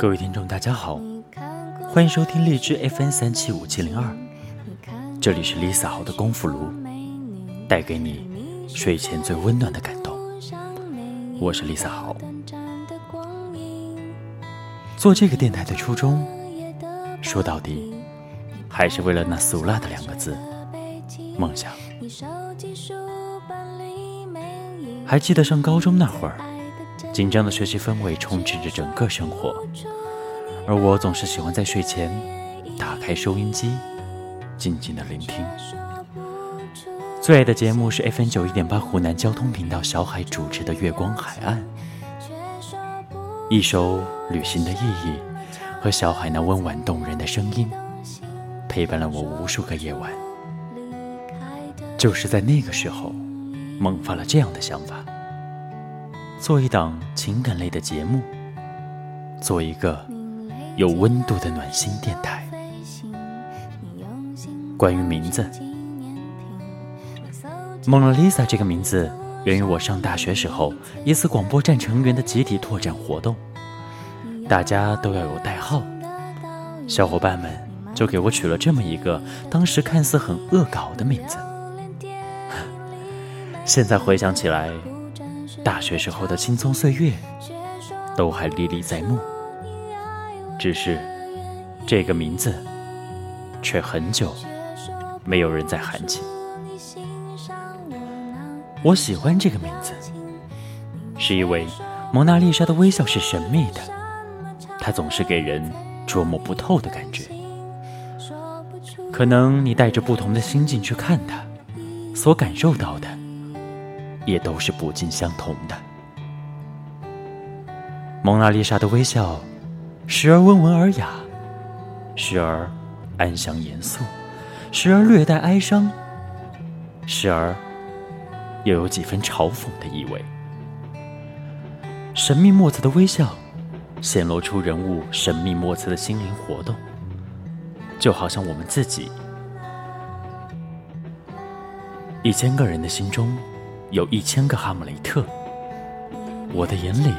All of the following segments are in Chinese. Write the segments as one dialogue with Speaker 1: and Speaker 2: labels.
Speaker 1: 各位听众，大家好，欢迎收听荔枝 FN 三七五七零二，这里是 Lisa 好的功夫炉，带给你睡前最温暖的感动。我是 Lisa 好，做这个电台的初衷，说到底还是为了那俗辣的两个字——梦想。还记得上高中那会儿。紧张的学习氛围充斥着整个生活，而我总是喜欢在睡前打开收音机，静静的聆听。最爱的节目是 FM 九一点八湖南交通频道小海主持的《月光海岸》，一首旅行的意义和小海那温婉动人的声音，陪伴了我无数个夜晚。就是在那个时候，萌发了这样的想法。做一档情感类的节目，做一个有温度的暖心电台。关于名字，蒙娜丽莎这个名字源于我上大学时候一次广播站成员的集体拓展活动，大家都要有代号，小伙伴们就给我取了这么一个当时看似很恶搞的名字。现在回想起来。大学时候的青葱岁月，都还历历在目。只是这个名字，却很久没有人再喊起。我喜欢这个名字，是因为蒙娜丽莎的微笑是神秘的，它总是给人捉摸不透的感觉。可能你带着不同的心境去看它，所感受到的。也都是不尽相同的。蒙娜丽莎的微笑，时而温文尔雅，时而安详严肃，时而略带哀伤，时而又有几分嘲讽的意味。神秘莫测的微笑，显露出人物神秘莫测的心灵活动，就好像我们自己，一千个人的心中。有一千个哈姆雷特，我的眼里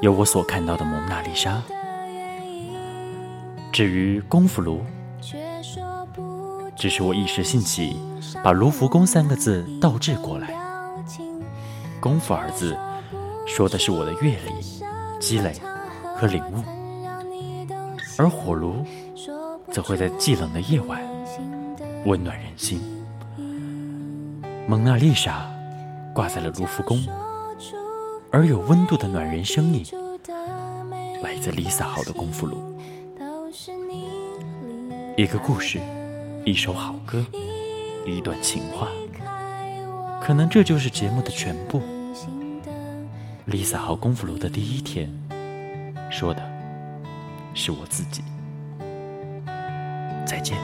Speaker 1: 有我所看到的蒙娜丽莎。至于功夫炉，只是我一时兴起，把卢浮宫三个字倒置过来。功夫二字，说的是我的阅历、积累和领悟，而火炉，则会在寂冷的夜晚温暖人心。蒙娜丽莎。挂在了卢浮宫，而有温度的暖人声音，来自 Lisa 好的功夫炉。一个故事，一首好歌，一段情话，可能这就是节目的全部。Lisa 好功夫炉的第一天，说的是我自己。再见。